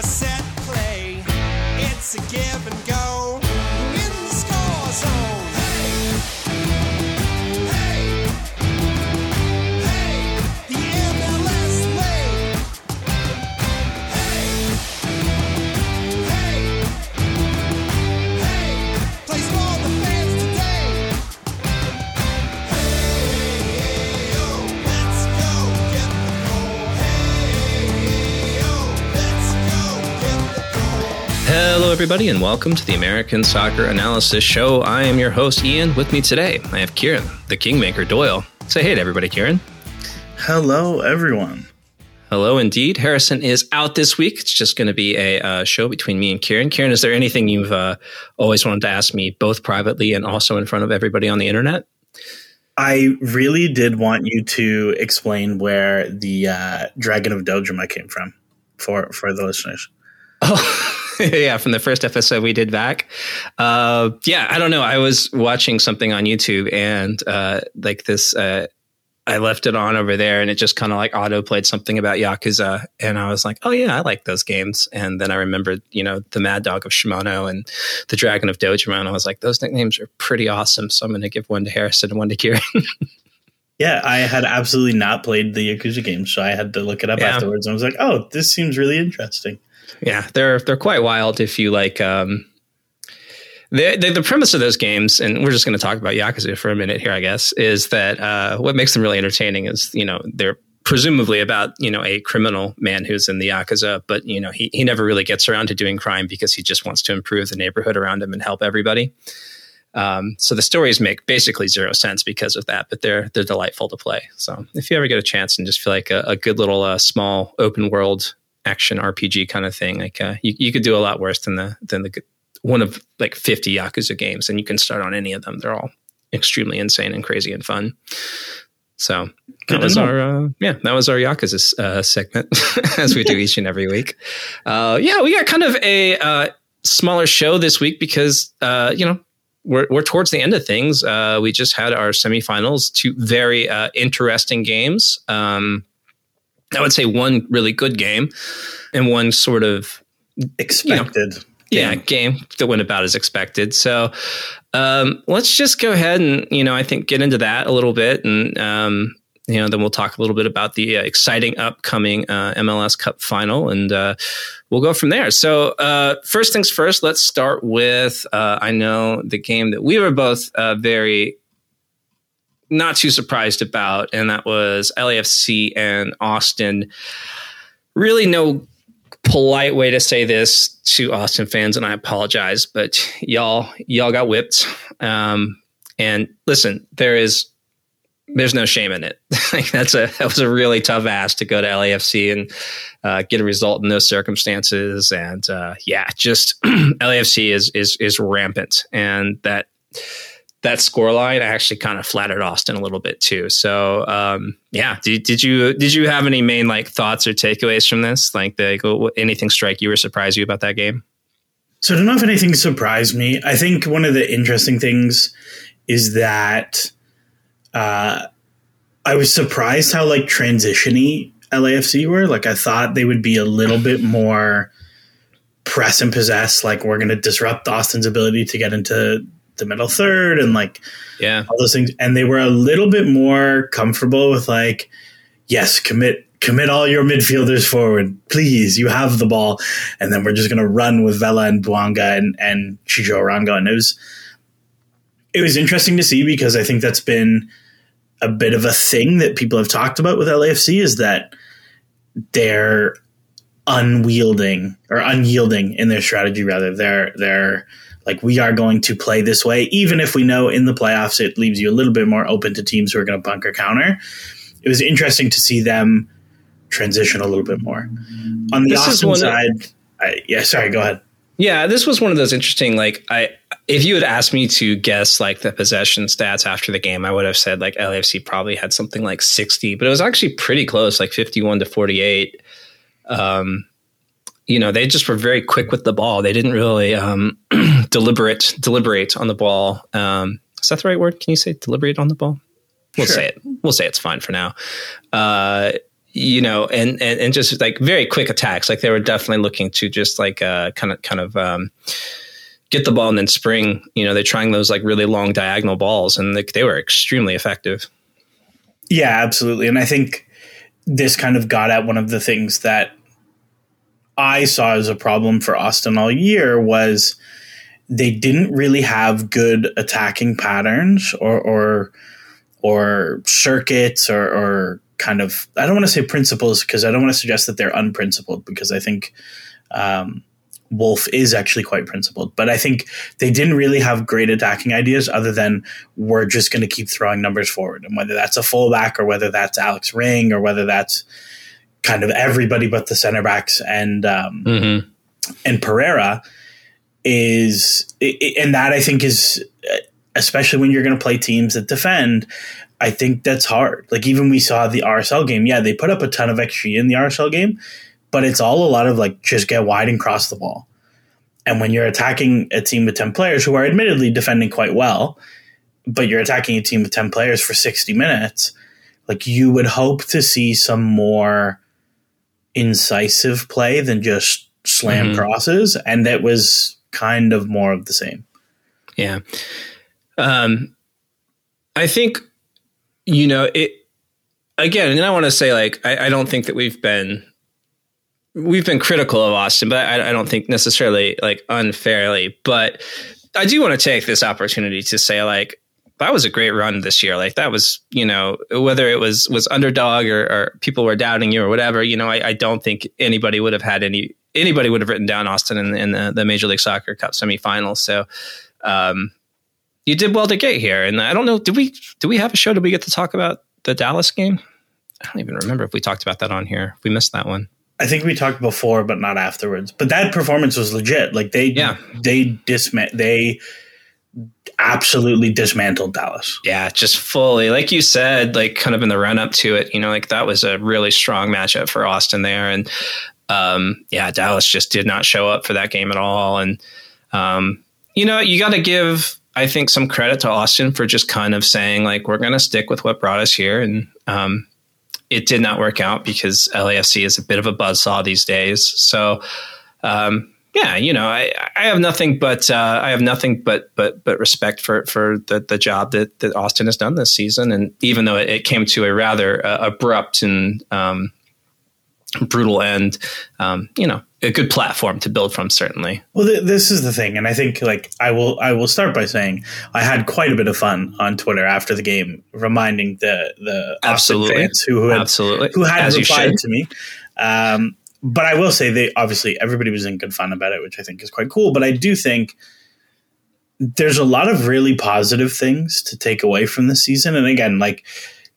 a set play. It's a give and go Hello, everybody, and welcome to the American Soccer Analysis Show. I am your host, Ian. With me today, I have Kieran, the Kingmaker Doyle. Say hey to everybody, Kieran. Hello, everyone. Hello, indeed. Harrison is out this week. It's just going to be a uh, show between me and Kieran. Kieran, is there anything you've uh, always wanted to ask me, both privately and also in front of everybody on the internet? I really did want you to explain where the uh, Dragon of Dojima came from for for the listeners. Oh, yeah, from the first episode we did back. Uh, yeah, I don't know. I was watching something on YouTube and uh, like this. Uh, I left it on over there, and it just kind of like auto played something about Yakuza, and I was like, "Oh yeah, I like those games." And then I remembered, you know, the Mad Dog of Shimano and the Dragon of Dojima, and I was like, "Those nicknames are pretty awesome." So I'm going to give one to Harrison and one to Kieran. Yeah, I had absolutely not played the Yakuza games, so I had to look it up Yeah. afterwards. And I was like, "Oh, this seems really interesting." Yeah, they're they're quite wild if you like. Um, the, the the premise of those games, and we're just going to talk about Yakuza for a minute here, I guess, is that uh, what makes them really entertaining is you know they're presumably about you know a criminal man who's in the Yakuza, but you know he he never really gets around to doing crime because he just wants to improve the neighborhood around him and help everybody. Um, so the stories make basically zero sense because of that, but they're they're delightful to play. So if you ever get a chance and just feel like a, a good little uh, small open world action RPG kind of thing, like uh, you, you could do a lot worse than the than the one of like 50 Yakuza games, and you can start on any of them. They're all extremely insane and crazy and fun. So that was our uh, yeah, that was our Yakuza uh, segment as we do each and every week. Uh, yeah, we got kind of a uh, smaller show this week because uh, you know we're we're towards the end of things. Uh, we just had our semifinals, two very uh, interesting games. Um, I would say one really good game and one sort of Expected. yeah, game that went about as expected. So um, let's just go ahead and you know I think get into that a little bit, and um, you know then we'll talk a little bit about the uh, exciting upcoming uh, MLS Cup final, and uh, we'll go from there. So uh, first things first, let's start with uh, I know the game that we were both uh, very not too surprised about, and that was LAFC and Austin. Really, no polite way to say this to Austin fans, and I apologize, but y'all y'all got whipped. Um, and listen, there is there's no shame in it. that's a that was a really tough ask to go to LAFC and uh, get a result in those circumstances. And uh, yeah, just LAFC is is is rampant, and that that scoreline actually kind of flattered Austin a little bit too. So um, yeah, did, did you did you have any main like thoughts or takeaways from this? Like the anything strike you or surprise you about that game? So I don't know if anything surprised me. I think one of the interesting things is that uh, I was surprised how like transitiony LAFC were. Like I thought they would be a little bit more press and possess. Like we're going to disrupt Austin's ability to get into the middle third and like Yeah, all those things. And they were a little bit more comfortable with like, yes, commit commit all your midfielders forward, please. You have the ball, and then we're just going to run with Vela and Bouanga and and Chicho Arango. And it was it was interesting to see because I think that's been a bit of a thing that people have talked about with LAFC is that they're unwielding or unyielding in their strategy rather they're they're like we are going to play this way even if we know in the playoffs it leaves you a little bit more open to teams who are going to bunker counter it was interesting to see them transition a little bit more. On the This Austin side, I, yeah, sorry, go ahead. Yeah, this was one of those interesting. Like, I if you had asked me to guess like the possession stats after the game, I would have said like LAFC probably had something like sixty, but it was actually pretty close, like fifty-one to forty-eight. Um, you know, they just were very quick with the ball. They didn't really um, deliberate deliberate on the ball. Um, is that the right word? Can you say deliberate on the ball? We'll Sure. say it. We'll say it's fine for now. Uh, you know, and, and and just like very quick attacks. Like they were definitely looking to just like uh, kind of kind of um, get the ball and then spring. You know, they're trying those like really long diagonal balls, and they, they were extremely effective. Yeah, absolutely. And I think this kind of got at one of the things that I saw as a problem for Austin all year was they didn't really have good attacking patterns or or or circuits or, or kind of I don't want to say principles because I don't want to suggest that they're unprincipled because I think um, Wolff is actually quite principled, but I think they didn't really have great attacking ideas other than we're just going to keep throwing numbers forward, and whether that's a fullback or whether that's Alex Ring or whether that's kind of everybody but the center backs and um, Mm-hmm. and Pereira is and that I think is especially when you're going to play teams that defend. I think that's hard. Like even we saw the RSL game. Yeah, they put up a ton of XG in the RSL game, but it's all a lot of like just get wide and cross the ball. And when you're attacking a team with 10 players who are admittedly defending quite well, but you're attacking a team with 10 players for 60 minutes, like you would hope to see some more incisive play than just slam Mhm. crosses. And that was kind of more of the same. Yeah. Um, I think, you know, it again, and I want to say, like, I, I don't think that we've been, we've been critical of Austin, but I, I don't think necessarily like unfairly, but I do want to take this opportunity to say, like, that was a great run this year. Like that was, you know, whether it was was underdog or, or people were doubting you or whatever. You know, I, I don't think anybody would have had any anybody would have written down Austin in, in the, the Major League Soccer Cup semifinals. So, um, you did well to get here. And I don't know, did we do we have a show? Did we get to talk about the Dallas game? I don't even remember if we talked about that on here. We missed that one. I think we talked before, but not afterwards. But that performance was legit. Like they, Yeah. they disma- they absolutely dismantled Dallas. Yeah, just fully, like you said, like kind of in the run up to it, you know, like that was a really strong matchup for Austin there. And um, yeah, Dallas just did not show up for that game at all. And, um, you know, you got to give, I think, some credit to Austin for just kind of saying, like, we're going to stick with what brought us here. And um, it did not work out because LAFC is a bit of a buzzsaw these days. So, um, yeah, you know, I, I have nothing but uh, I have nothing but but but respect for for the, the job that, that Austin has done this season, and even though it, it came to a rather uh, abrupt and um, brutal end, um, you know, a good platform to build from. Certainly, Well, th- this is the thing, and I think like I will I will start by saying I had quite a bit of fun on Twitter after the game, reminding the the Austin Absolutely. fans who, who had absolutely, who had as replied to me. Um, but I will say they obviously everybody was in good fun about it, which I think is quite cool. But I do think there's a lot of really positive things to take away from this season. And again, like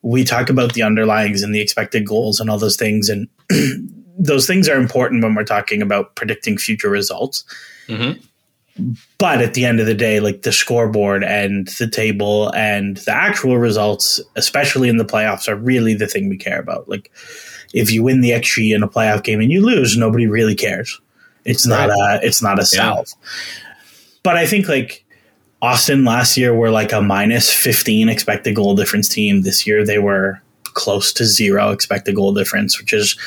we talk about the underlyings and the expected goals and all those things, and those things are important when we're talking about predicting future results. Mhm. But at the end of the day, like the scoreboard and the table and the actual results, especially in the playoffs, are really the thing we care about. Like if you win the XG in a playoff game and you lose, nobody really cares. It's not a it's not a salve. But I think like Austin last year were like a minus 15 expected goal difference team. This year they were close to zero expected goal difference, which is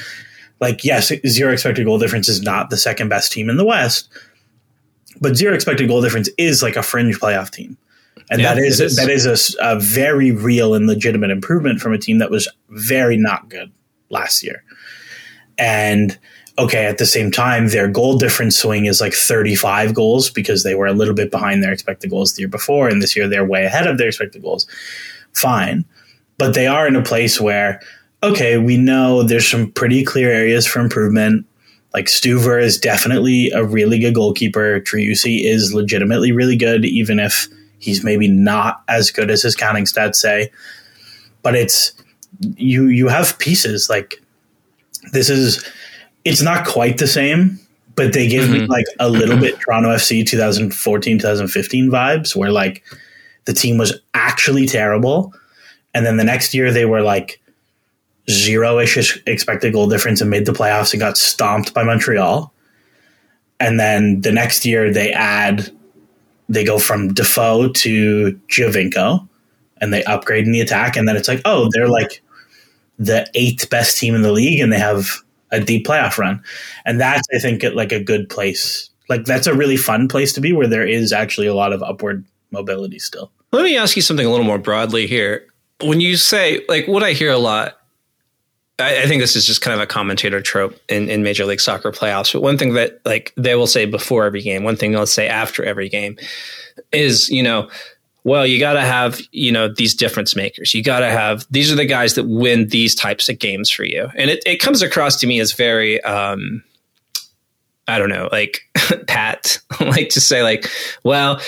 like yes, zero expected goal difference is not the second best team in the West, but zero expected goal difference is like a fringe playoff team. And Yeah, that is, is. that is a a, very real and legitimate improvement from a team that was very not good last year. And okay, at the same time, their goal difference swing is like 35 goals because they were a little bit behind their expected goals the year before, and this year they're way ahead of their expected goals. Fine. But they are in a place where, okay, we know there's some pretty clear areas for improvement. Like Stuver is definitely a really good goalkeeper. Driussi is legitimately really good, even if he's maybe not as good as his counting stats say. But it's you you have pieces like this is it's not quite the same, but they give me mm-hmm. like a little bit Toronto FC 2014 2015 vibes where like the team was actually terrible. And then the next year they were like zero-ish expected goal difference and made the playoffs and got stomped by Montreal. And then the next year they add they go from Defoe to Giovinco and they upgrade in the attack and then it's like, oh, they're like the eighth best team in the league and they have a deep playoff run. And that's I think like a good place. Like that's a really fun place to be where there is actually a lot of upward mobility still. Let me ask you something a little more broadly here. When you say, like, what I hear a lot, I, think this is just kind of a commentator trope in, in Major League Soccer playoffs. But one thing that, like, they will say before every game, one thing they'll say after every game is, you know, well, you got to have, you know, these difference makers. You got to have, these are the guys that win these types of games for you. And it, it comes across to me as very, um, I don't know, like pat, like to say like, well,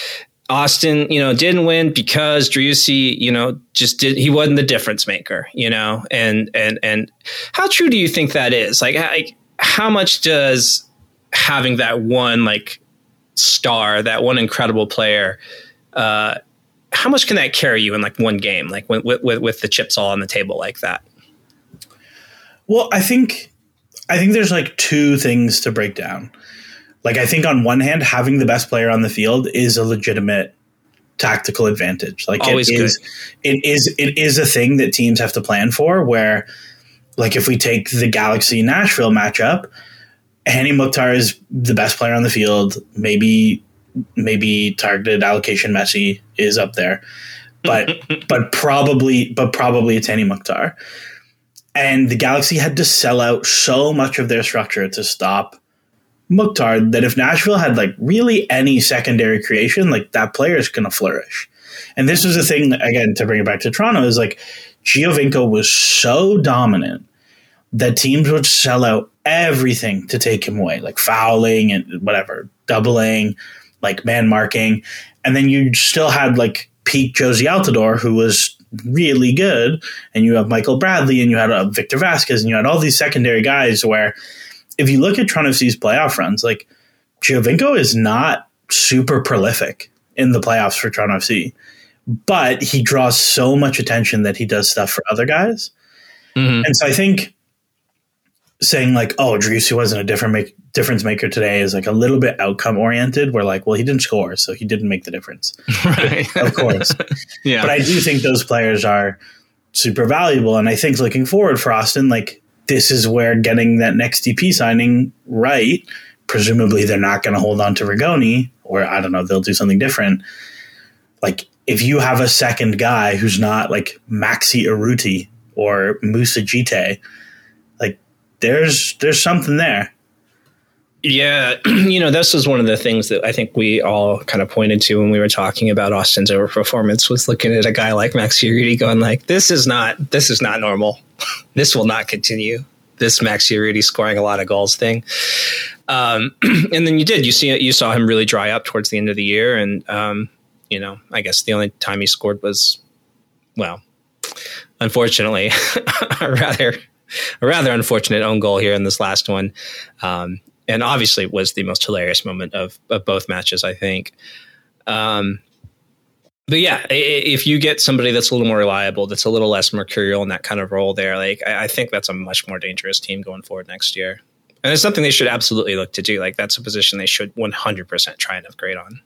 Austin, you know, didn't win because Driussi, you know, just did he wasn't the difference maker, you know, and and and how true do you think that is? Like, like how much does having that one like star, that one incredible player, uh, how much can that carry you in like one game, like with with, with the chips all on the table like that? Well, I think I think there's like two things to break down. Like I think on one hand, having the best player on the field is a legitimate tactical advantage. Like Always it good. is, it is, it is a thing that teams have to plan for. Where, like, if we take the Galaxy Nashville matchup, Hany Mukhtar is the best player on the field. Maybe, maybe targeted allocation Messi is up there, but but probably, but probably it's Hany Mukhtar. And the Galaxy had to sell out so much of their structure to stop Mukhtar that if Nashville had like really any secondary creation, like that player is going to flourish. And this was the thing again to bring it back to Toronto is like Giovinco was so dominant that teams would sell out everything to take him away, like fouling and whatever, doubling, like man marking, and then you still had like peak Jozy Altidore who was really good, and you have Michael Bradley and you had uh, Víctor Vázquez and you had all these secondary guys where if you look at Toronto playoff runs, like Giovinco is not super prolific in the playoffs for Toronto FC, but he draws so much attention that he does stuff for other guys. Mhm. And so I think saying like, "Oh, Driussi wasn't a different make, difference maker today" is like a little bit outcome oriented. Where like, well, he didn't score, so he didn't make the difference. right. Of course, yeah. but I do think those players are super valuable. And I think looking forward for Austin, like this is where getting that next DP signing right, presumably they're not going to hold on to Rigoni, or I don't know, they'll do something different. Like if you have a second guy who's not like Maxi Urruti or Moussa Djitté, like there's there's something there. Yeah, you know, this was one of the things that I think we all kind of pointed to when we were talking about Austin's overperformance was looking at a guy like Max Urruti going like, this is not this is not normal. this will not continue. This Max Urruti scoring a lot of goals thing. Um, and then you did. You see you saw him really dry up towards the end of the year and um, you know, I guess the only time he scored was well, unfortunately, rather a rather unfortunate own goal here in this last one. Um, and obviously was the most hilarious moment of, of both matches, I think. Um, but yeah, if you get somebody that's a little more reliable, that's a little less mercurial in that kind of role there, like I, I think that's a much more dangerous team going forward next year. And it's something they should absolutely look to do. Like that's a position they should 100% try and upgrade on.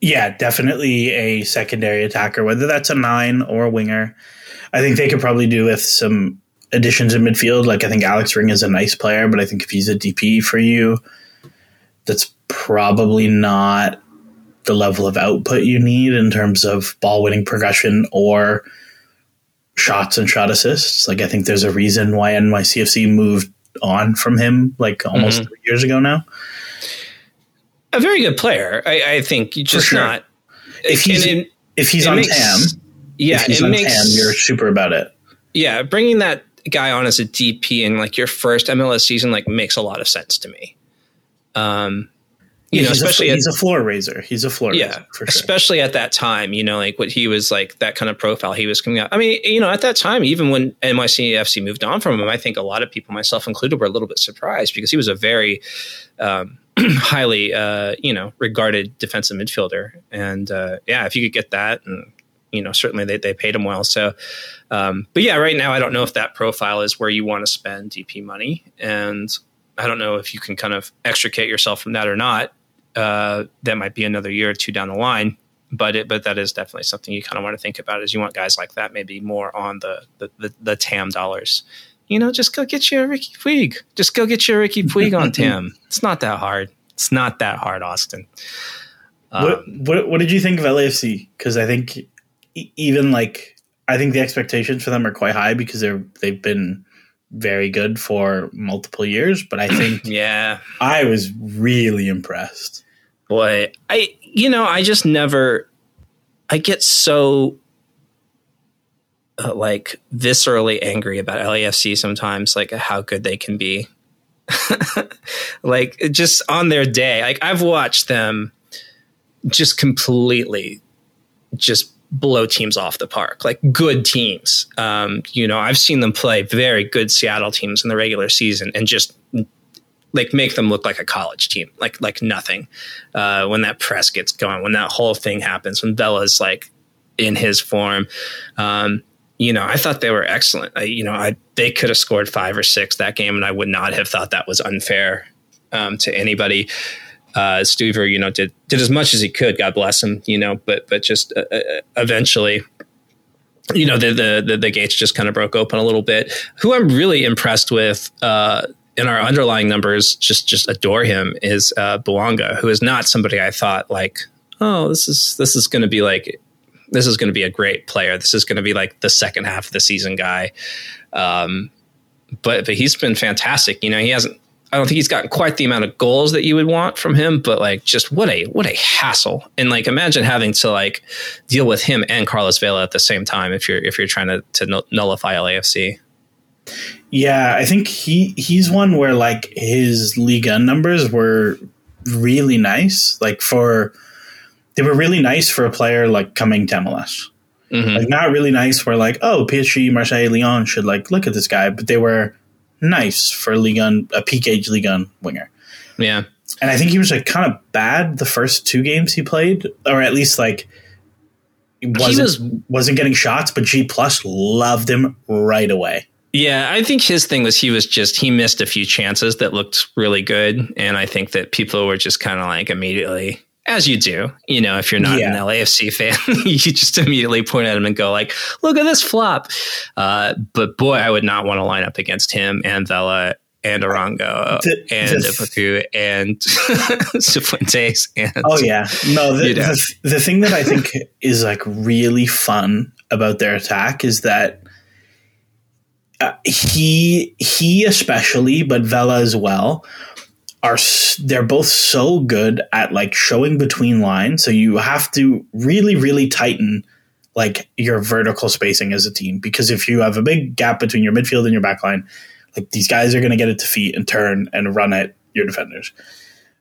Yeah, definitely a secondary attacker, whether that's a nine or a winger. I think they could probably do with some additions in midfield. Like I think Alex Ring is a nice player, but I think if he's a DP for you, that's probably not the level of output you need in terms of ball winning progression or shots and shot assists. Like I think there's a reason why NYCFC moved on from him like almost Mhm. three years ago now. A very good player. I, I think you just sure. not. If he's it- if he's on max- TAM, yeah, if he's on max TAM, you're super about it. yeah, bringing that guy on as a DP in like your first MLS season like makes a lot of sense to me. Um, you know, he's especially a, at, he's a floor raiser. He's a floor yeah, raiser for sure. especially at that time, you know, like what he was like that kind of profile he was coming out. I mean, you know, at that time, even when NYCFC moved on from him, I think a lot of people, myself included, were a little bit surprised because he was a very um, highly, uh, you know, regarded defensive midfielder. And uh, yeah, if you could get that, and you know, certainly they they paid him well. So, um, but yeah, right now I don't know if that profile is where you want to spend DP money, and I don't know if you can kind of extricate yourself from that or not uh, that might be another year or two down the line. But it, but that is definitely something you kind of want to think about. Is you want guys like that maybe more on the the, the, the TAM dollars. You know, just go get you a Riqui Puig. Just go get you a Riqui Puig on TAM. It's not that hard. It's not that hard, Austin. what, Um, what what did you think of LAFC? Because I think e- even like I think the expectations for them are quite high because they're they've been very good for multiple years. But I think yeah, I was really impressed. boy, I you know I just never. I get so uh, like viscerally angry about LAFC sometimes, like how good they can be. like just on their day, like I've watched them just completely just blow teams off the park, like good teams. Um, you know, I've seen them play very good Seattle teams in the regular season and just like make them look like a college team, like like nothing. Uh, when that press gets going, when that whole thing happens, when Vela's like in his form, um, you know, I thought they were excellent. I, you know, I they could have scored five or six that game, and I would not have thought that was unfair um, to anybody. Uh, Stuver, you know, did did as much as he could. God bless him, you know, but but just uh, uh, eventually, you know, the, the the the gates just kind of broke open a little bit. Who I'm really impressed with. Uh, in our underlying numbers, just just adore him is uh, Bouanga, who is not somebody I thought like, oh, this is this is going to be like this is going to be a great player. This is going to be like the second half of the season guy. Um, but but he's been fantastic. You know, he hasn't. I don't think he's gotten quite the amount of goals that you would want from him, but like just what a what a hassle. And like imagine having to like deal with him and Carlos Vela at the same time if you're if you're trying to to nullify LAFC. Yeah, I think he he's one where like his Liga numbers were really nice. Like for they were really nice for a player like coming to MLS. Mhm. Like not really nice where like oh PSG, Marseille, Lyon should like look at this guy, but they were nice for Liga a peak age Liga winger. Yeah. And I think he was like kind of bad the first two games he played, or at least like he wasn't was- wasn't getting shots, but G plus loved him right away. Yeah, I think his thing was he was just he missed a few chances that looked really good, and I think that people were just kind of like immediately, as you do, you know, if you're not Yeah. an LAFC fan, you just immediately point at him and go like, "Look at this flop." Uh, but boy, I would not want to line up against him and Vela and Arango The- and Opoku and Cifuentes and Oh yeah, no. The, You know. the, the thing that I think is like really fun about their attack is that uh, he he especially, but Vela as well, are they're both so good at like showing between lines. So you have to really really tighten like your vertical spacing as a team because if you have a big gap between your midfield and your back line, like these guys are going to get it to feet and turn and run at your defenders.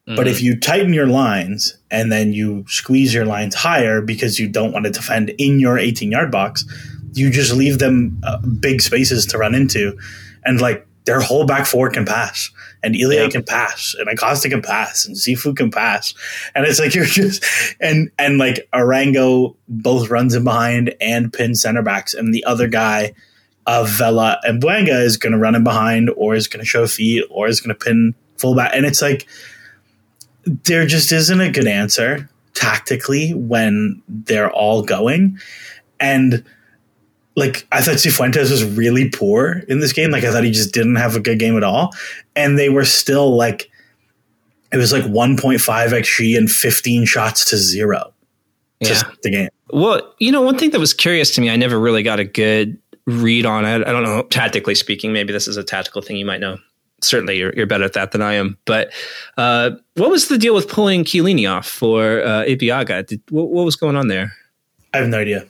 But if you tighten your lines and then you squeeze your lines higher because you don't want to defend in your 18 yard box, you just leave them uh, big spaces to run into. And like their whole back four can pass, and Ilie Yeah. can pass, and Acosta can pass, and Sifu can pass. And it's like you're just, and, and like Arango both runs in behind and pins center backs, and the other guy of Vela and Bouanga is going to run in behind or is going to show feet or is going to pin fullback. And it's like, there just isn't a good answer tactically when they're all going. And like I thought Cifuentes was really poor in this game. Like I thought he just didn't have a good game at all. And they were still like it was like 1.5 XG and 15 shots to zero. Just the game. Well, you know, one thing that was curious to me, I never really got a good read on it. I don't know, tactically speaking, maybe this is a tactical thing you might know. Certainly, you're, you're better at that than I am. But uh, what was the deal with pulling Chiellini off for uh, Ibeagha? Did, what, what was going on there? I have no idea.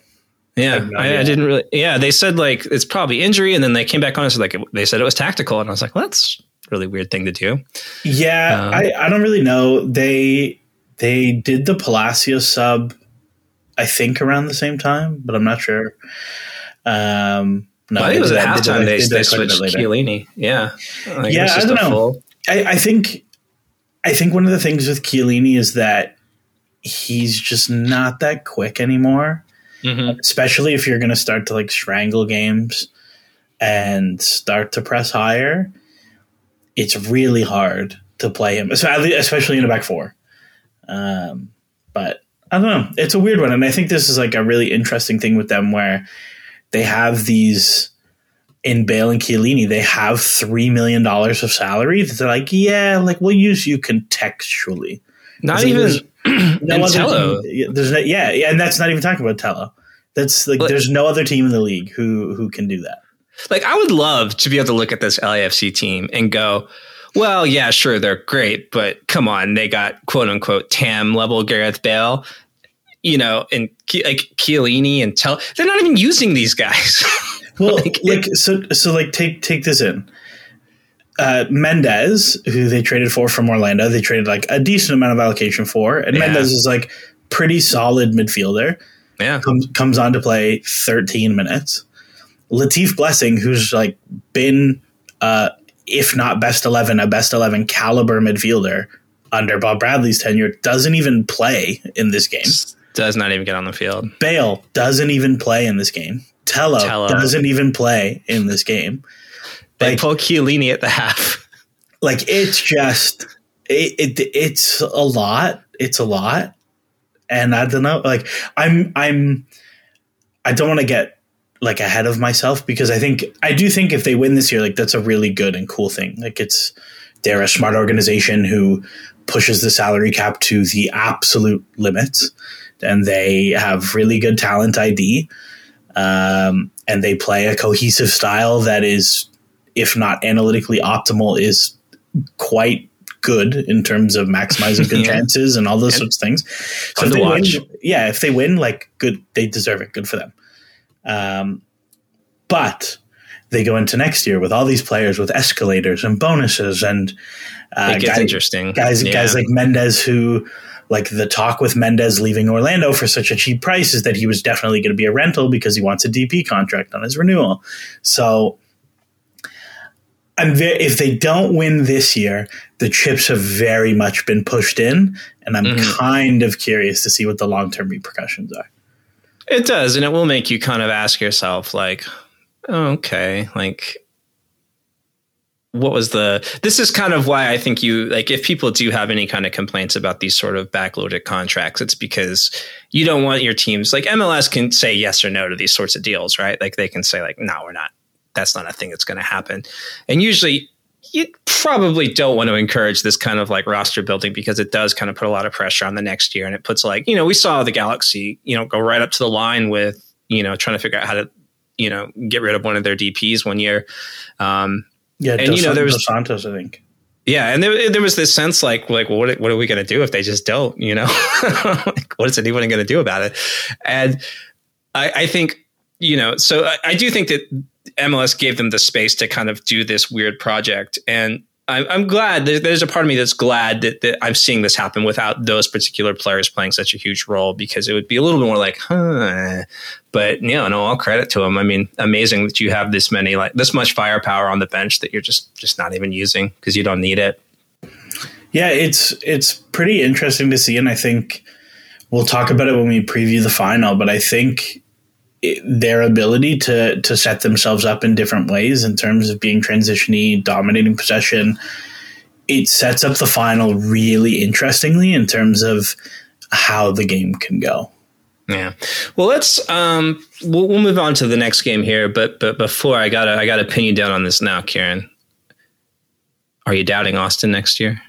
Yeah, I, I didn't really. Yeah, they said like it's probably injury, and then they came back on and said like they said it was tactical, and I was like, well, that's a really weird thing to do. Yeah, Um, I, I don't really know. They They did the Palacios sub, I think, around the same time, but I'm not sure. Um, no, I think it was at halftime they, they that quite switched. Chiellini. Yeah. Like, Yeah, I don't know. I, I think I think one of the things with Chiellini is that he's just not that quick anymore. Mhm. Especially if you're going to start to like strangle games and start to press higher, it's really hard to play him, especially especially in a back four. Um, but I don't know. It's a weird one, and I think this is like a really interesting thing with them where they have these in Bale and Chiellini, they have three million dollars of salary. They're like, yeah, like we'll use you contextually. Not even there's No And other Tello. team- there's no, yeah, yeah, and that's not even talking about Tello. That's like But- there's no other team in the league who who can do that. like I would love to be able to look at this LAFC team and go, well, yeah, sure, they're great, but come on, they got quote unquote Tam level Gareth Bale, you know, and like Chiellini and Tell. They're not even using these guys. Well, Like, like, so so like take take this in. Uh, Mendez, who they traded for from Orlando, they traded like a decent amount of allocation for, and Yeah. Mendez is like pretty solid midfielder. yeah, comes comes on to play 13 minutes. Latif Blessing, who's like been, uh, if not best 11, a best 11 caliber midfielder under Bob Bradley's tenure, doesn't even play in this game. does not even get on the field. Bale doesn't even play in this game. Tello, Tello. doesn't even play in this game. They Like- pull Chiellini at the half. Like it's just it, it it's a lot. It's a lot. And I don't know, like I'm I'm I don't want to get like ahead of myself because I think I do think if they win this year, like that's a really good and cool thing. Like it's they're a smart organization who pushes the salary cap to the absolute limits, and they have really good talent ID, um, and they play a cohesive style that is, if not analytically optimal, is quite good in terms of maximizing good Yeah. chances and all those And sorts of things. if to they watch. Win, yeah, if they win, like good, they deserve it. Good for them. Um, but they go into next year with all these players with escalators and bonuses and uh, guys, interesting. guys, Yeah. guys like Mendez who. Like the talk with Mendez leaving Orlando for such a cheap price is that he was definitely going to be a rental because he wants a DP contract on his renewal. So I'm ve- if they don't win this year, the chips have very much been pushed in, and I'm Mhm. kind of curious to see what the long term repercussions are. It does, and it will make you kind of ask yourself, like, oh, okay, like, what was the? This is kind of why I think you like. If people do have any kind of complaints about these sort of backloaded contracts, it's because you don't want your teams like MLS can say yes or no to these sorts of deals, right? Like they can say like, no, we're not. That's not a thing that's going to happen, and usually. You probably don't want to encourage this kind of like roster building because it does kind of put a lot of pressure on the next year. And it puts like, you know, we saw the Galaxy, you know, go right up to the line with, you know, trying to figure out how to, you know, get rid of one of their DPs one year. Um, Yeah, And, Dos, you know, there was- Dos Santos, I think. yeah, and there, there was this sense like, like, well, what, what are we going to do if they just don't? You know, like, what is anyone going to do about it? And I, I think, you know, so I, I do think that MLS gave them the space to kind of do this weird project, and I'm, I'm glad. There, there's a part of me that's glad that, that I'm seeing this happen without those particular players playing such a huge role because it would be a little bit more like, huh. But you know, no, all credit to them. I mean, amazing that you have this many, like this much firepower on the bench that you're just just not even using because you don't need it. Yeah, it's it's pretty interesting to see, and I think we'll talk about it when we preview the final. But I think their ability to to set themselves up in different ways in terms of being transitiony, dominating possession, it sets up the final really interestingly in terms of how the game can go. Yeah. Well, let's um we'll, we'll move on to the next game here, but but before I gotta I gotta pin you down on this now, Kieran. Are you doubting Austin next year?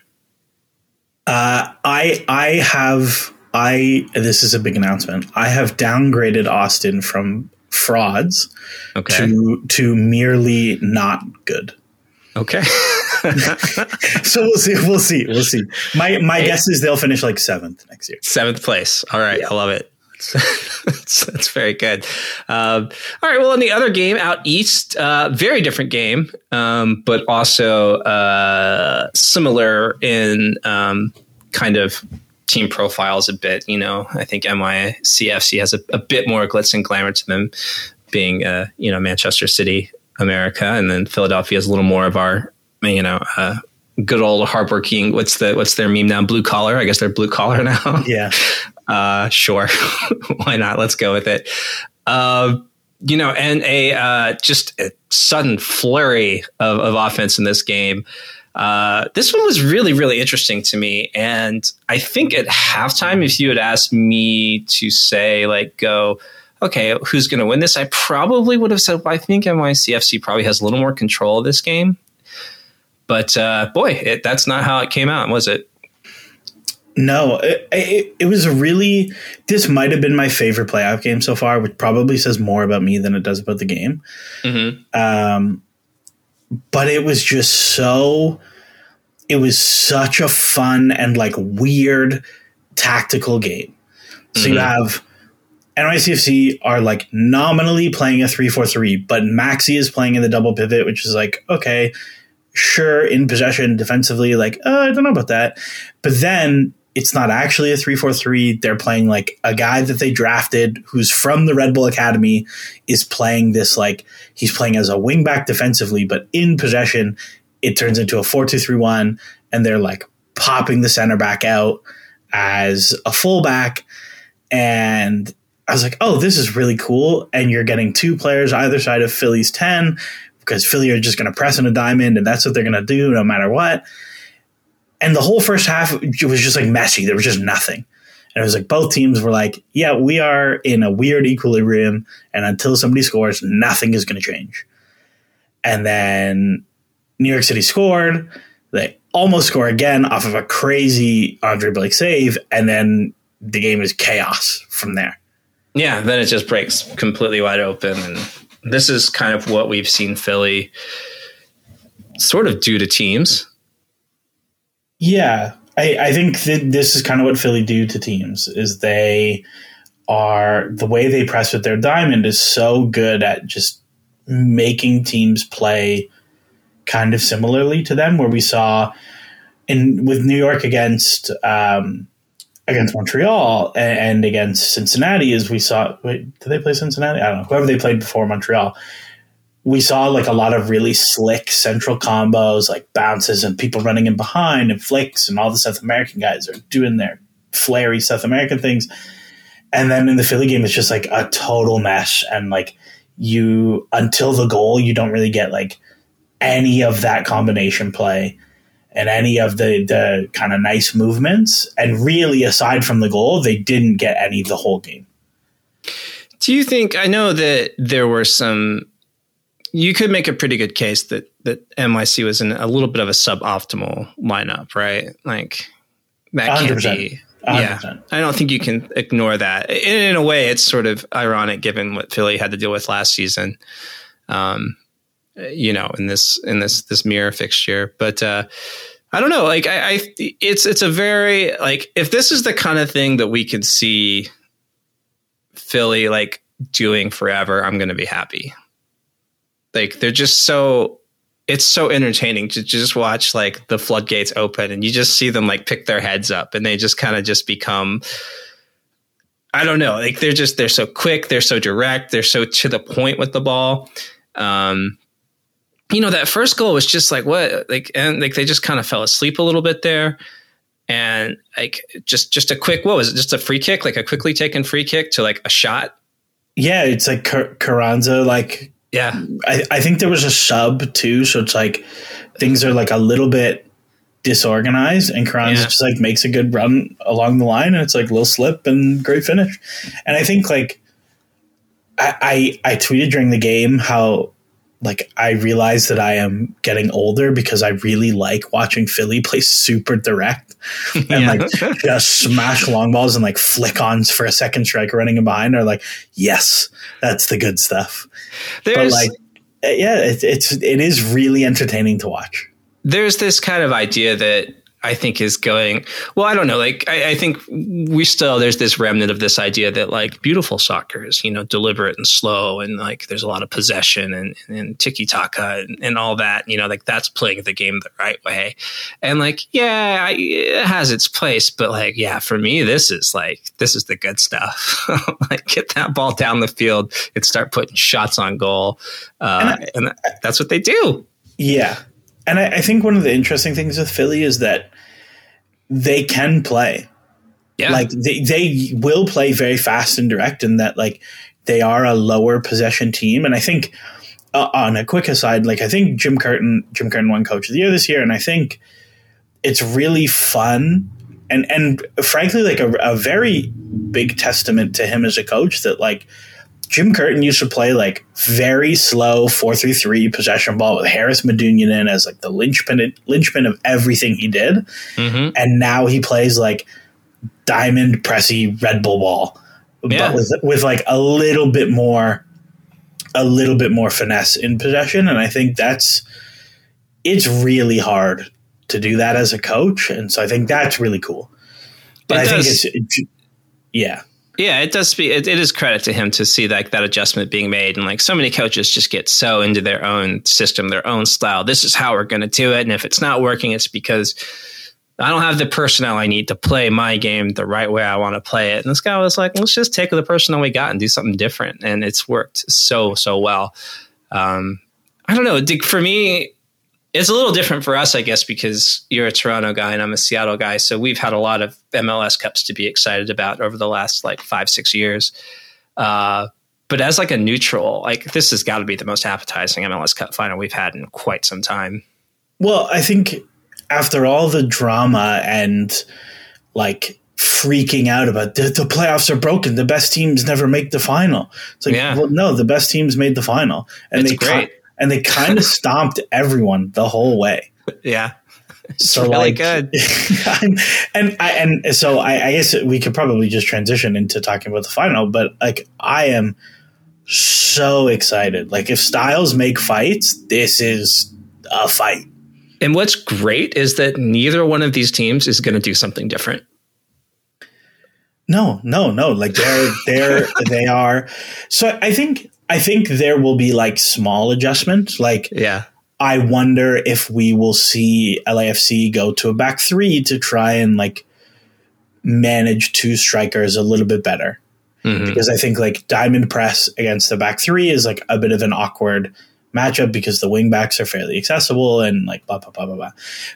Uh, I I have I this is a big announcement. I have downgraded Austin from frauds Okay. to to merely not good. Okay. So we'll see. We'll see. We'll see. My my guess is they'll finish like seventh next year. Seventh place. All right. I love it. that's, that's very good. Um, all right. Well, in the other game out east, uh, very different game, um, but also uh, similar in um, kind of team profiles a bit. You know, I think NYCFC has a, a bit more glitz and glamour to them, being uh, you know Manchester City, America, and then Philadelphia is a little more of our you know. Uh, good old hardworking. What's the what's their meme now? Blue collar. I guess they're blue collar now. Yeah. Uh, sure, why not? Let's go with it. Uh, you know, and a uh, just a sudden flurry of, of offense in this game. Uh, this one was really, really interesting to me. And I think at halftime, if you had asked me to say, like, go, okay, who's going to win this? I probably would have said, well, I think NYCFC probably has a little more control of this game. But uh, boy, it, that's not how it came out, was it? No, it, it, it, was a really. This might have been my favorite playoff game so far, which probably says more about me than it does about the game. Mm-hmm. Um, but it was just so. It was such a fun and like weird tactical game. So mm-hmm. you have NYCFC are like nominally playing a 3 4 3, but Maxi is playing in the double pivot, which is like, okay, sure, in possession defensively, like, uh, I don't know about that. But then it's not actually a 3-4-3 they're playing like a guy that they drafted who's from the red bull academy is playing this like he's playing as a wingback defensively but in possession it turns into a 4-2-3-1 and they're like popping the center back out as a fullback. And i was like oh this is really cool and you're getting two players either side of philly's 10 because philly are just going to press in a diamond and that's what they're going to do no matter what and the whole first half was just like messy. There was just nothing. And it was like both teams were like, yeah, we are in a weird equilibrium. And until somebody scores, nothing is going to change. And then New York City scored. They almost score again off of a crazy Andre Blake save. And then the game is chaos from there. Yeah, then it just breaks completely wide open. And this is kind of what we've seen Philly sort of do to teams yeah, I, I think that this is kind of what Philly do to teams is they are the way they press with their diamond is so good at just making teams play kind of similarly to them. Where we saw in with New York against um, against Montreal and, against Cincinnati, as we saw. Wait, did they play Cincinnati? I don't know. Whoever they played before Montreal, we saw like a lot of really slick central combos, like bounces and people running in behind and flicks, and all the South American guys are doing their flary South American things. And then in the Philly game, it's just like a total mess. And like you, until the goal, you don't really get like any of that combination play and any of the, the kind of nice movements. And really, aside from the goal, they didn't get any the whole game. Do you think, I know that there were some you could make a pretty good case that that NYC was in a little bit of a suboptimal lineup, right? Like that can't be. 100%. Yeah, I don't think you can ignore that. In, in, a way, it's sort of ironic given what Philly had to deal with last season. Um, you know, in this in this this mirror fixture, but uh, I don't know. Like, I, I it's it's a very like if this is the kind of thing that we could see Philly like doing forever, I'm going to be happy. Like they're just so it's so entertaining to just watch like the floodgates open and you just see them like pick their heads up and they just kind of just become I don't know, like they're just they're so quick, they're so direct, they're so to the point with the ball. Um you know that first goal was just like what like and like they just kind of fell asleep a little bit there and like just just a quick what was it just a free kick like a quickly taken free kick to like a shot yeah it's like Carranza like yeah. I, I think there was a sub too. So it's like things are like a little bit disorganized and Carranza yeah. just like makes a good run along the line and it's like little slip and great finish. And I think like I, I, I tweeted during the game how like I realize that I am getting older because I really like watching Philly play super direct and yeah. like just smash long balls and like flick ons for a second strike running in behind are like, yes, that's the good stuff. There's, but like, eh, yeah, it, it's it is really entertaining to watch. There's this kind of idea that I think is going well. I don't know. Like I, I, think we still there's this remnant of this idea that like beautiful soccer is you know deliberate and slow and like there's a lot of possession and, and tiki taka and, and, all that. You know, like that's playing the game the right way. And like yeah, I, it has its place, but like yeah, for me this is like this is the good stuff. like get that ball down the field and start putting shots on goal, uh, and, I, and that's what they do. Yeah, and I, I, think one of the interesting things with Philly is that they can play. Yeah. Like they, they will play very fast and direct and that like they are a lower possession team. And I think uh, on a quick aside, like I think Jim Curtin, Jim Curtin won coach of the year this year. And I think it's really fun and, and frankly, like a, a very big testament to him as a coach that like, Jim Curtin used to play like very slow four three three possession ball with Haris Medunjanin as like the linchpin linchpin of everything he did, mm-hmm. and now he plays like diamond pressy Red Bull ball, yeah. but with with like a little bit more, a little bit more finesse in possession, and I think that's it's really hard to do that as a coach, and so I think that's really cool. But it I does. think it's it, yeah. Yeah, it does speak. It, it is credit to him to see like that adjustment being made, and like so many coaches just get so into their own system, their own style. This is how we're going to do it, and if it's not working, it's because I don't have the personnel I need to play my game the right way I want to play it. And this guy was like, let's just take the personnel we got and do something different, and it's worked so so well. Um, I don't know. For me, it's a little different for us, I guess, because you're a Toronto guy and I'm a Seattle guy. So we've had a lot of MLS Cups to be excited about over the last like five, six years. Uh, but as like a neutral, like this has got to be the most appetizing MLS Cup final we've had in quite some time. Well, I think after all the drama and like freaking out about the, the, playoffs are broken, the best teams never make the final. It's like, yeah. well, no, the best teams made the final, and it's they great and they kind of stomped everyone the whole way. Yeah. It's so really like, good. and I, and so I, I guess we could probably just transition into talking about the final, but like I am so excited. Like if styles make fights, this is a fight. And what's great is that neither one of these teams is going to do something different. No, no, no. Like they're they're they are. So I think I think there will be like small adjustments. Like, yeah, I wonder if we will see LAFC go to a back three to try and like manage two strikers a little bit better. Mm-hmm. Because I think like diamond press against the back three is like a bit of an awkward matchup because the wing backs are fairly accessible and like blah blah blah blah blah.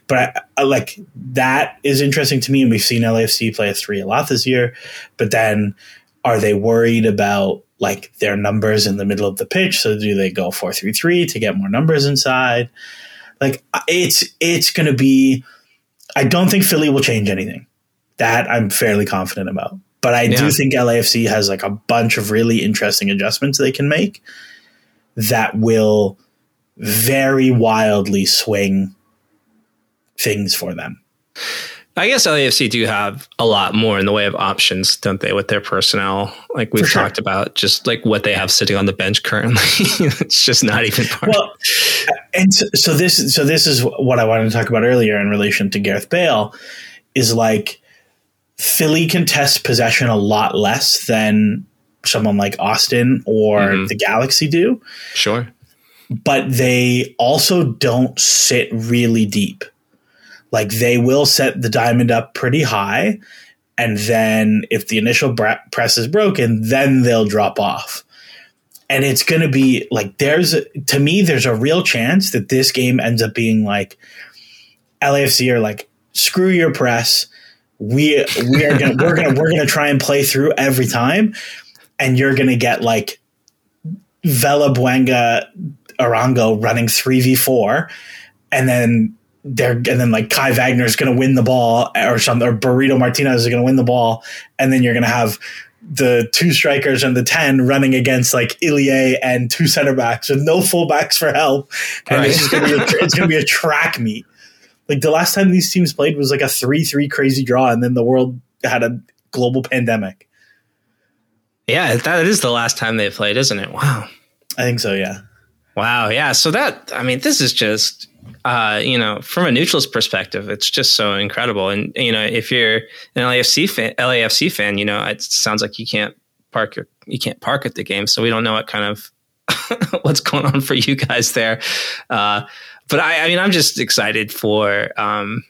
But I, I, like that is interesting to me, and we've seen LAFC play a three a lot this year. But then, are they worried about like their numbers in the middle of the pitch. So do they go four three three to get more numbers inside? Like it's it's going to be. I don't think Philly will change anything. That I'm fairly confident about. But I yeah. do think LAFC has like a bunch of really interesting adjustments they can make that will very wildly swing things for them. I guess LAFC do have a lot more in the way of options, don't they, with their personnel? Like we've sure. talked about, just like what they have sitting on the bench currently. it's just not even part. Well, and so, so this, so this is what I wanted to talk about earlier in relation to Gareth Bale, is like Philly can test possession a lot less than someone like Austin or mm-hmm. the Galaxy do. Sure, but they also don't sit really deep like they will set the diamond up pretty high and then if the initial press is broken then they'll drop off. And it's going to be like there's to me there's a real chance that this game ends up being like LAFC are like screw your press. We we are gonna we're gonna we're gonna try and play through every time and you're gonna get like Vela Bouanga Arango running 3v4 and then they're and then like Kai Wagner is going to win the ball or something, or Burrito Martinez is going to win the ball, and then you're going to have the two strikers and the 10 running against like Ilie and two center backs with no fullbacks for help. And right. it's going to be a, it's going to be a track meet. Like the last time these teams played was like a 3-3 crazy draw and then the world had a global pandemic. Yeah, that is the last time they played, isn't it? Wow. I think so, yeah. Wow. Yeah. So that, I mean, this is just, uh, you know, from a neutralist perspective, it's just so incredible. And, you know, if you're an LAFC fan, LAFC fan, you know, it sounds like you can't park your, you can't park at the game. So we don't know what kind of, what's going on for you guys there. Uh, but I, I mean, I'm just excited for, um,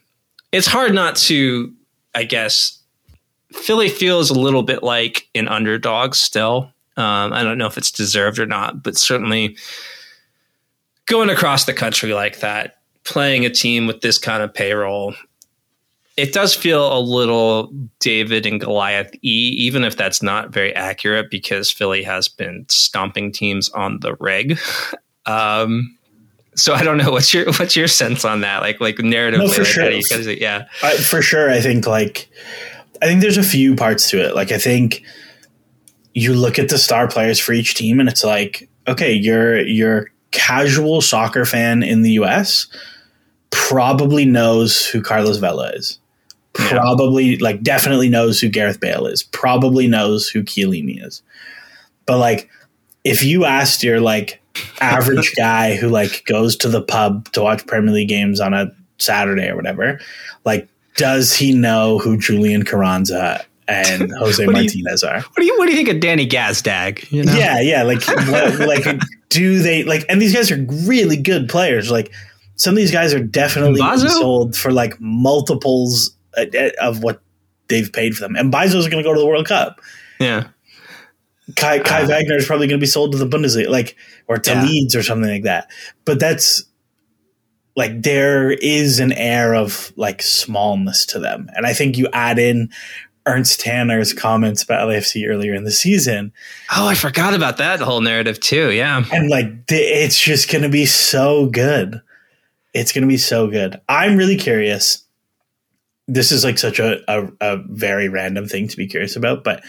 it's hard not to, I guess, Philly feels a little bit like an underdog still. Um, I don't know if it's deserved or not, but certainly going across the country like that, playing a team with this kind of payroll, it does feel a little David and Goliath e, even if that's not very accurate because Philly has been stomping teams on the reg. Um, so I don't know what's your what's your sense on that, like like narrative. No, for like, sure. guys- yeah, I, for sure. I think like I think there's a few parts to it. Like I think you look at the star players for each team, and it's like, okay, you're you're casual soccer fan in the U.S. probably knows who Carlos Vela is. Probably like definitely knows who Gareth Bale is. Probably knows who Chiellini is. But like, if you asked your like average guy who like goes to the pub to watch Premier League games on a Saturday or whatever, like, does he know who Julian Carranza and Jose do you- Martinez are? what do you what do you think of Danny Gazdag? You know? Yeah, yeah. Like, like, do they like? And these guys are really good players. Like, some of these guys are definitely sold for like multiples uh, uh, of what they've paid for them. And Bizo's going to go to the World Cup. yeah. Kai, Kai Wagner is probably going to be sold to the Bundesliga, like or to Yeah. Leeds or something like that. But that's like there is an air of like smallness to them, and I think you add in Ernst Tanner's comments about LAFC earlier in the season, Oh, I forgot about that whole narrative too. Yeah. and like it's just going to be so good. It's going to be so good. I'm really curious. This is like such a, a, a very random thing to be curious about, but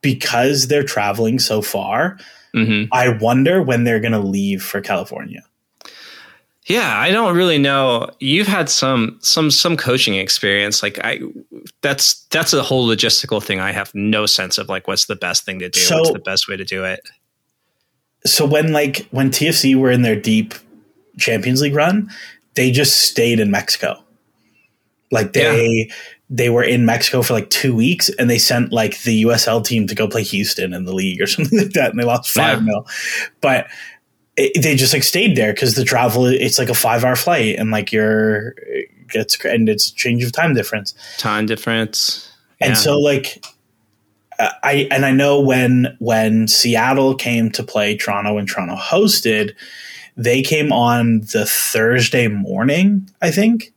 because they're traveling so far, hmm I wonder when they're going to leave for California. Yeah, I don't really know. You've had some some some coaching experience. Like I, that's that's a whole logistical thing. I have no sense of like what's the best thing to do. So- what's the best way to do it? So when like when TFC were in their deep Champions League run, they just stayed in Mexico. Like they they were in Mexico for like 2 weeks and they sent like the USL team to go play Houston in the league or something like that and they lost 5 0 But it, they just like stayed there cuz the travel it's like a 5 hour flight and like you're it's and it's change of time difference. Time difference. And so like uh, I and I know when when Seattle came to play Toronto and Toronto hosted, they came on the Thursday morning, I think,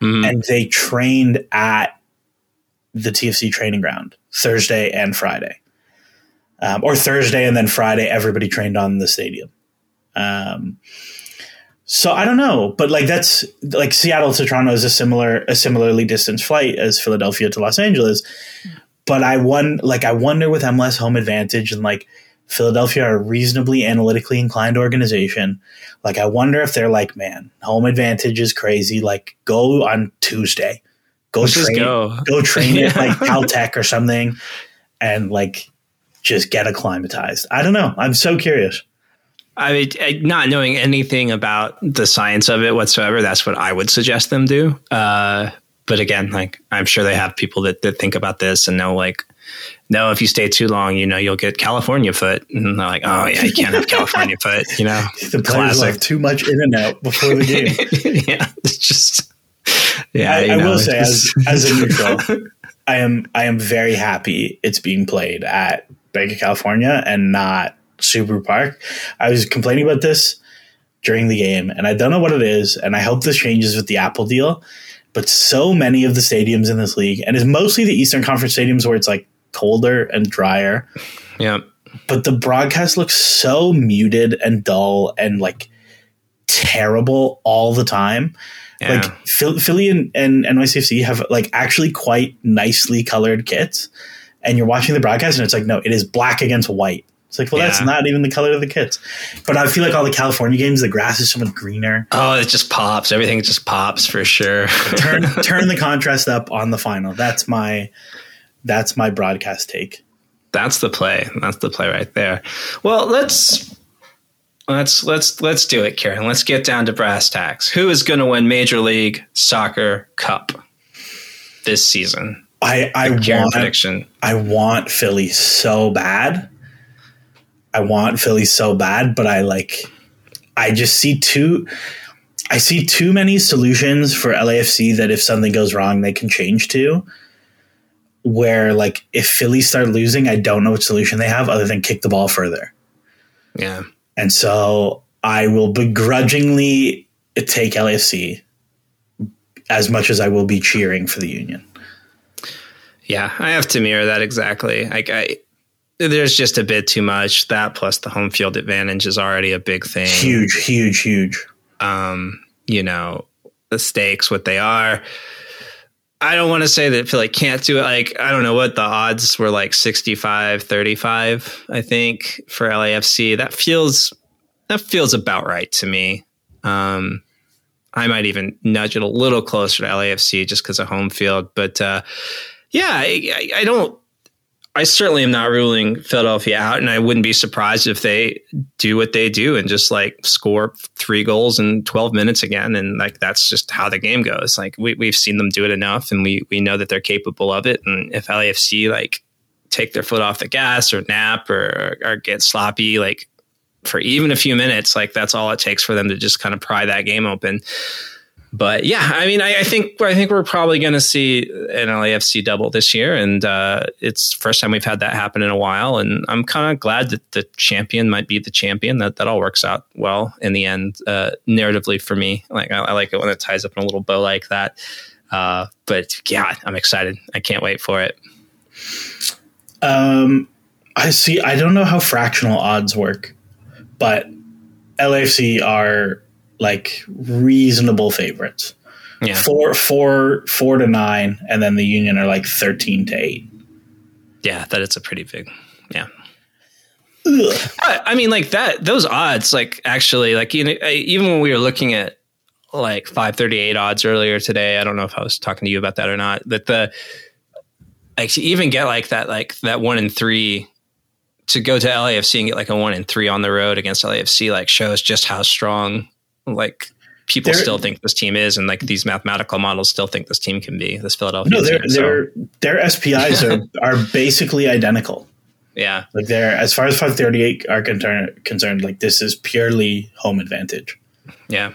Mhm. and they trained at the TFC training ground Thursday and Friday, um, or Thursday and then Friday. Everybody trained on the stadium. Um, so I don't know, but like that's like Seattle to Toronto is a similar a similarly distant flight as Philadelphia to Los Angeles. But I won like I wonder with MLS home advantage and like Philadelphia are a reasonably analytically inclined organization. Like I wonder if they're like, man, home advantage is crazy. Like go on Tuesday, go Let's train, go. go train at like Caltech or something, and like just get acclimatized. I don't know. I'm so curious. I mean, not knowing anything about the science of it whatsoever, that's what I would suggest them do. Uh, but again, like I'm sure they have people that, that think about this and know like, no, if you stay too long, you know, you'll get California foot. And they're like, oh yeah, you can't have California foot, you know, The players too much in and out before the game. yeah, it's just, yeah. I, I know, will say, as, as a neutral, I am I am very happy it's being played at Bank of California and not Subaru Park. I was complaining about this during the game, and I don't know what it is, and I hope this changes with the Apple deal. But so many of the stadiums in this league, and it's mostly the Eastern Conference stadiums where it's like colder and drier, yeah. but the broadcast looks so muted and dull and like terrible all the time. Yeah. Like Philly and, and NYCFC have like actually quite nicely colored kits, and you're watching the broadcast and it's like, no, it is black against white. It's like, well, that's not even the color of the kits. But I feel like all the California games, the grass is so much greener. Oh, it just pops. Everything just pops for sure. Turn turn the contrast up on the final. That's my that's my broadcast take. That's the play. That's the play right there. Well, let's let's let's let's do it, Kieran. Let's get down to brass tacks. Who is going to win Major League Soccer Cup this season? I I want prediction. I want Philly so bad. I want Philly so bad, but I like I just see too I see too many solutions for LAFC that if something goes wrong they can change to. Where like if Philly start losing, I don't know what solution they have other than kick the ball further. Yeah. And so I will begrudgingly take LAFC as much as I will be cheering for the Union. Yeah, I have to mirror that exactly. Like I there's just a bit too much. That plus the home field advantage is already a big thing. Huge, huge, huge. Um, you know, the stakes what they are. I don't want to say that Philly can't do it. Like, I don't know what the odds were like 65, 35, I think, for LAFC. That feels that feels about right to me. Um, I might even nudge it a little closer to LAFC just because of home field. But uh, yeah, I, I, I don't. I certainly am not ruling Philadelphia out, and I wouldn't be surprised if they do what they do and just like score three goals in 12 minutes again. And like that's just how the game goes. Like we, we've seen them do it enough, and we we know that they're capable of it. And if LAFC like take their foot off the gas or nap or or get sloppy, like for even a few minutes, like that's all it takes for them to just kind of pry that game open. But yeah, I mean, I, I think I think we're probably going to see an LAFC double this year, and uh, it's first time we've had that happen in a while. And I'm kind of glad that the champion might be the champion. That that all works out well in the end, uh, narratively for me. Like I, I like it when it ties up in a little bow like that. Uh, but yeah, I'm excited. I can't wait for it. Um, I see. I don't know how fractional odds work, but LAFC are like reasonable favorites. Yeah, Four, four, four to nine, and then the Union are like thirteen to eight. yeah, that it's a pretty big. Yeah. I, I mean, like that. Those odds, like actually, like you know, even when we were looking at like five thirty eight odds earlier today, I don't know if I was talking to you about that or not. That the like to even get like that, like that one in three to go to LAFC and get like a one in three on the road against LAFC, like shows just how strong like people They're- still think this team is, and like these mathematical models still think this team can be this Philadelphia. No, their team. So, their their SPIs are are basically identical. yeah, Like they're as far as five thirty eight are concerned, concerned, like this is purely home advantage. Yeah.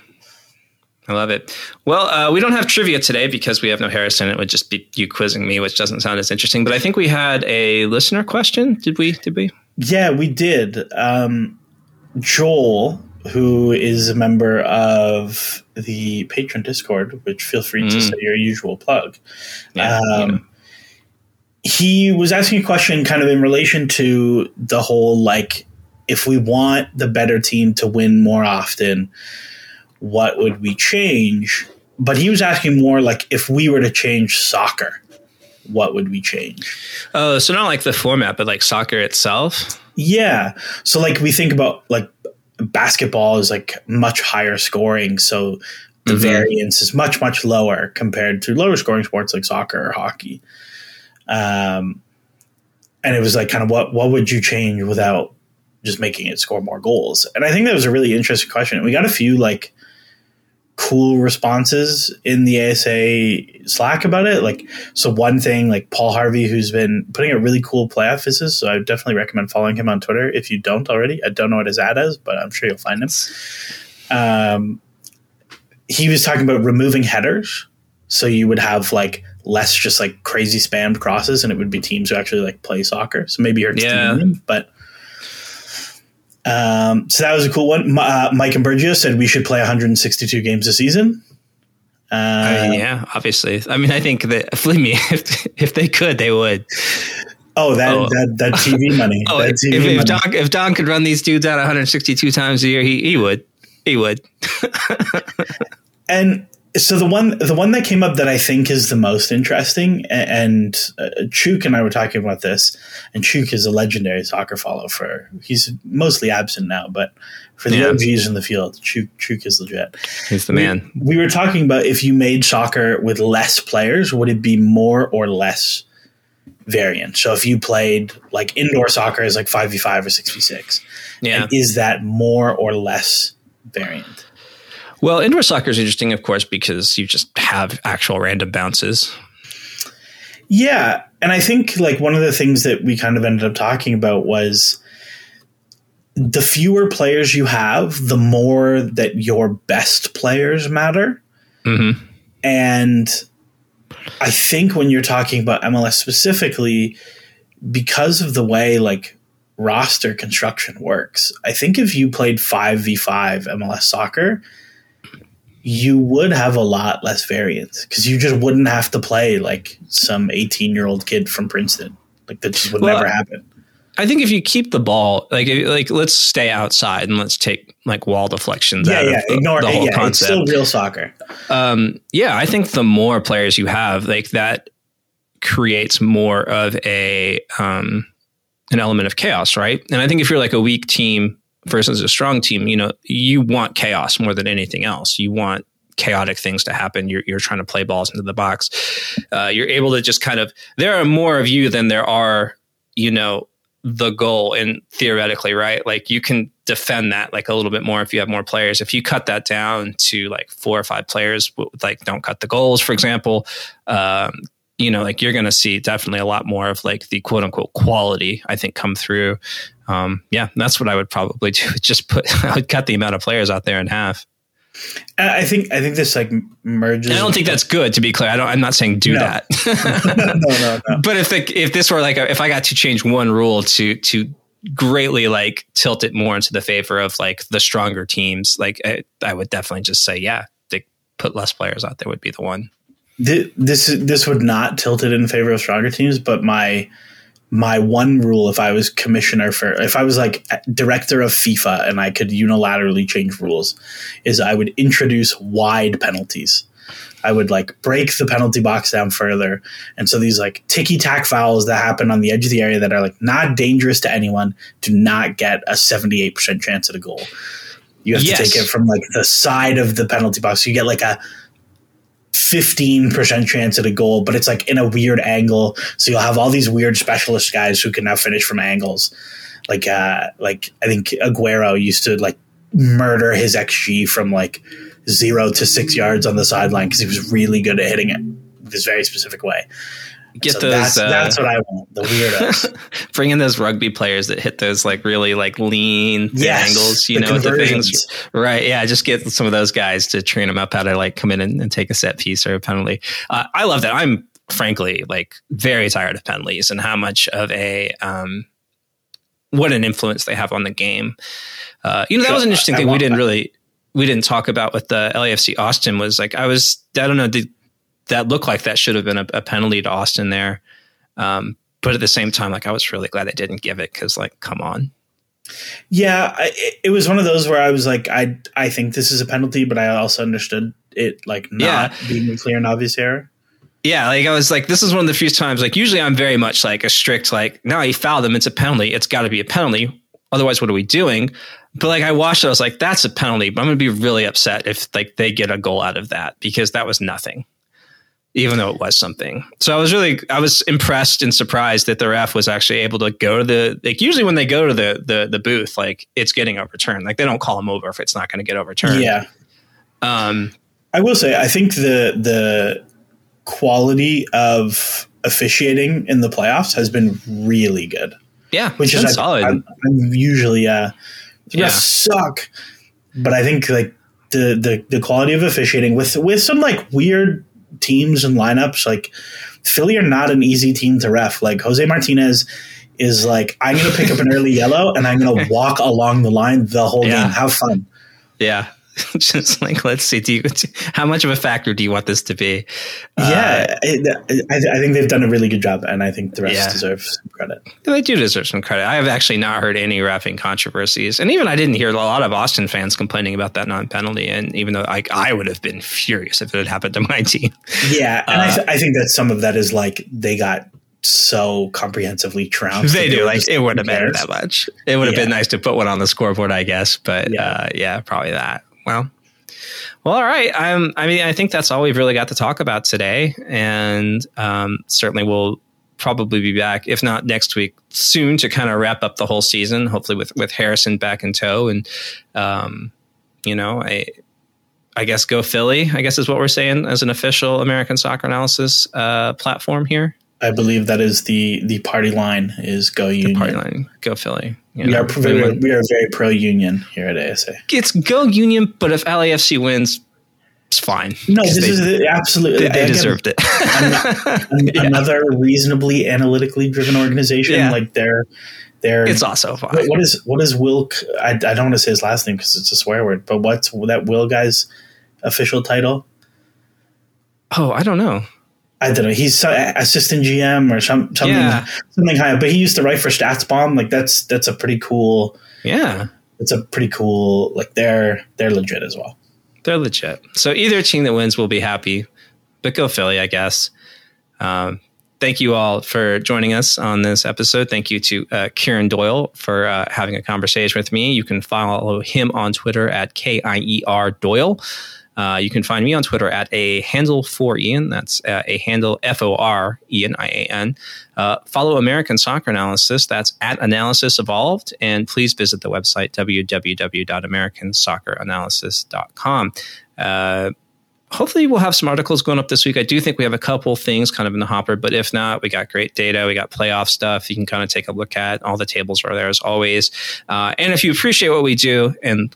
I love it. Well, uh, we don't have trivia today because we have no Harrison. It would just be you quizzing me, which doesn't sound as interesting. But I think we had a listener question. Did we? Did we? Yeah, we did. Um, Joel, who is a member of the patron Discord, which feel free to Mm. say your usual plug. Yeah, um, he was asking a question kind of in relation to the whole like if we want the better team to win more often what would we change but he was asking more like if we were to change soccer what would we change Oh, so not like the format, but like soccer itself. yeah so like we think about like basketball is like much higher scoring so the Mhm. variance is much much lower compared to lower scoring sports like soccer or hockey. Um and it was like kind of what what would you change without just making it score more goals? And i think that was a really interesting question. We got a few like cool responses in the asa slack about it. Like so one thing like paul harvey who's been putting out really cool play offices so i definitely recommend following him on twitter if you don't already. I don't know what his ad is but i'm sure you'll find him. Um, he was talking about removing headers. So you would have like less just like crazy spammed crosses and it would be teams who actually like play soccer. So maybe hurts Yeah. union but um, so that was a cool one uh, mike and Bergio said we should play 162 games a season uh, I mean, yeah, obviously. I mean, I think that believe me, if if they could, they would. oh that, Oh. that that tv money Oh, that if, TV if, money. Don if Don could run these dudes out 162 times a year, he he would. He would. and so the one the one that came up that I think is the most interesting, and uh, Chuk and I were talking about this, and Chuk is a legendary soccer follow for he's mostly absent now, but for the Yeah. OGs in the field, Chuk Chuk is legit. He's the man. We were talking about if you made soccer with less players, would it be more or less variant. So if you played like indoor soccer is like 5v5 or 6v6. Yeah. And is that more or less variant? Well, indoor soccer is interesting, of course, because you just have actual random bounces. Yeah, and I think like one of the things that we kind of ended up talking about was the fewer players you have, the more that your best players matter. Mm-hmm. And I think when you're talking about MLS specifically, because of the way like roster construction works, I think if you played 5v5 MLS soccer, you would have a lot less variance because you just wouldn't have to play like some 18 year old kid from Princeton. Like that just would Well, never happen. I think if you keep the ball, like if- like let's stay outside and let's take like wall deflections Yeah, out yeah. of the, Ignore the whole Yeah, it's still real soccer. Um, yeah, I think the more players you have, like that creates more of a um, an element of chaos, right? And I think if you're like a weak team versus a strong team, you know, you want chaos more than anything else. You want chaotic things to happen. You're, you're trying to play balls into the box. Uh, you're able to just kind of, there are more of you than there are, you know, the goal and theoretically, right? Like you can defend that like a little bit more if you have more players. If you cut that down to like four or five players, like don't cut the goals, for example, um, you know, like you're going to see definitely a lot more of like the quote unquote quality, I think, come through. Um, yeah, that's what I would probably do. Just put, I would cut the amount of players out there in half. I think I think this like merges. I don't think that's good. To be clear, I don't. I'm not saying do No. that. no, no, no. but if the, if this were like a, if I got to change one rule to to greatly like tilt it more into the favor of like the stronger teams, like I, I would definitely just say yeah, they put less players out there would be the one. Thi- This this would not tilt it in favor of stronger teams, but my my one rule if I was commissioner for if I was like director of FIFA and I could unilaterally change rules is I would introduce wide penalties. I would like break the penalty box down further. And so these like ticky tack fouls that happen on the edge of the area that are like not dangerous to anyone do not get a 78% chance at a goal. You have Yes. to take it from like the side of the penalty box. You get like a 15% chance at a goal, but it's like in a weird angle. So you'll have all these weird specialist guys who can now finish from angles. Like uh like I think Aguero used to like murder his XG from like zero to six yards on the sideline because he was really good at hitting it this very specific way. Get So those. that's, uh, that's what I want. The weirdos. bring in those rugby players that hit those like really like lean Yes, angles, you the know, the things. Right. Yeah. Just get some of those guys to train them up how to like come in and, and take a set piece or a penalty. Uh, I love that. I'm frankly like very tired of penalties and how much of a, um, what an influence they have on the game. Uh, you know, that Sure, was an interesting I thing we didn't that. really, we didn't talk about with the LAFC Austin was like, I was, I don't know, did that looked like that should have been a, a penalty to Austin there? Um, but at the same time, like I was really glad they didn't give it because, like, come on, yeah, I, it- was one of those where I was like, I I think this is a penalty, but I also understood it like not Yeah. being a clear and obvious error. yeah. Like I was like, this is one of the few times. Like usually, I'm very much like a strict, like, no, he fouled him. It's a penalty. It's got to be a penalty. Otherwise, what are we doing? But like I watched it, I was like, that's a penalty. But I'm going to be really upset if like they get a goal out of that because that was nothing. Even though it was something, so I was really, I was impressed and surprised that the ref was actually able to go to the like. Usually, when they go to the the the booth, like it's getting overturned. Like they don't call him over if it's not going to get overturned. Yeah, Um, I will say I think the the quality of officiating in the playoffs has been really good. yeah, which is solid. I'm, I'm usually uh, Yeah. suck, but I think like the the the quality of officiating with with some like weird teams and lineups like Philly are not an easy team to ref. Like Jose Martinez is like I'm going to pick up an early yellow and I'm going to walk along the line the whole Yeah. game. Have fun. Yeah. Just like, let's see, do you, how much of a factor do you want this to be? yeah, I, I, I think they've done a really good job, and I think the rest Yeah. deserve some credit. They do deserve some credit. I have actually not heard any rapping controversies. And even I didn't hear a lot of Austin fans complaining about that non penalty. And even though I, I would have been furious if it had happened to my team. Yeah, and I, Uh, th- I think that some of that is like they got so comprehensively trounced. They do. Like, it wouldn't have mattered that much. It would have Yeah. been nice to put one on the scoreboard, I guess. But Yeah. uh, yeah, probably that. Well, well, all right. Um, I mean, I think that's all we've really got to talk about today, and um, certainly we'll probably be back, if not next week, soon to kind of wrap up the whole season. Hopefully, with with Harrison back in tow, and um, you know, I I guess go Philly. I guess is what we're saying as an official American soccer analysis uh, platform here. I believe that is the the party line is go union. Party line, go Philly. You We know, are very, we are very pro union here at ASA. it's go Union, but if LAFC wins, it's fine. No, this they, is the, absolutely they, they deserved it. an- another reasonably analytically driven organization. Yeah. Like they're they're it's also fine. What- what is what is Wilk? I, I don't want to say his last name because it's a swear word. But what's that Will guy's official title? oh, I don't know. I don't know. He's assistant GM or some, something Yeah. something high. But he used to write for StatsBomb. Like that's that's a pretty cool. Yeah. It's a pretty cool. Like they're they're legit as well. They're legit. So either team that wins will be happy, but go Philly, I guess. Um, thank you all for joining us on this episode. Thank you to uh, Kieran Doyle for uh, having a conversation with me. You can follow him on Twitter at K I E R Doyle. Uh, you can find me on Twitter at a handle for Ian. That's uh, a handle F O R Ian I A N. Uh, follow American Soccer Analysis. That's at Analysis Evolved. And please visit the website www.americansocceranalysis.com. Uh, hopefully we'll have some articles going up this week. I do think we have a couple things kind of in the hopper, but if not, we got great data. We got playoff stuff you can kind of take a look at. All the tables are there as always. Uh, and if you appreciate what we do and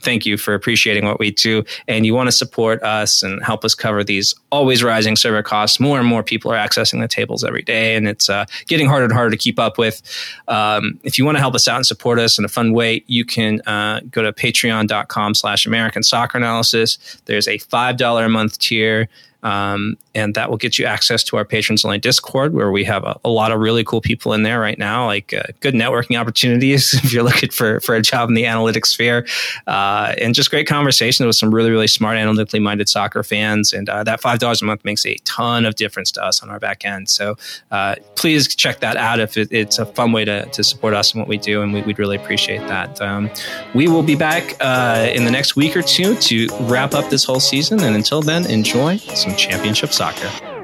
thank you for appreciating what we do. And you want to support us and help us cover these always rising server costs. More and more people are accessing the tables every day and it's uh, getting harder and harder to keep up with. Um, if you want to help us out and support us in a fun way you can uh, go to patreon.com slash american soccer analysis. There's a $5 a month tier um, and that will get you access to our patrons only Discord, where we have a, a lot of really cool people in there right now, like uh, good networking opportunities if you're looking for for a job in the analytics sphere, uh, and just great conversations with some really really smart, analytically minded soccer fans. And uh, that five dollars a month makes a ton of difference to us on our back end. So uh, please check that out if it, it's a fun way to, to support us and what we do, and we, would really appreciate that. Um, we will be back uh, in the next week or two to wrap up this whole season, and until then, enjoy some championship soccer.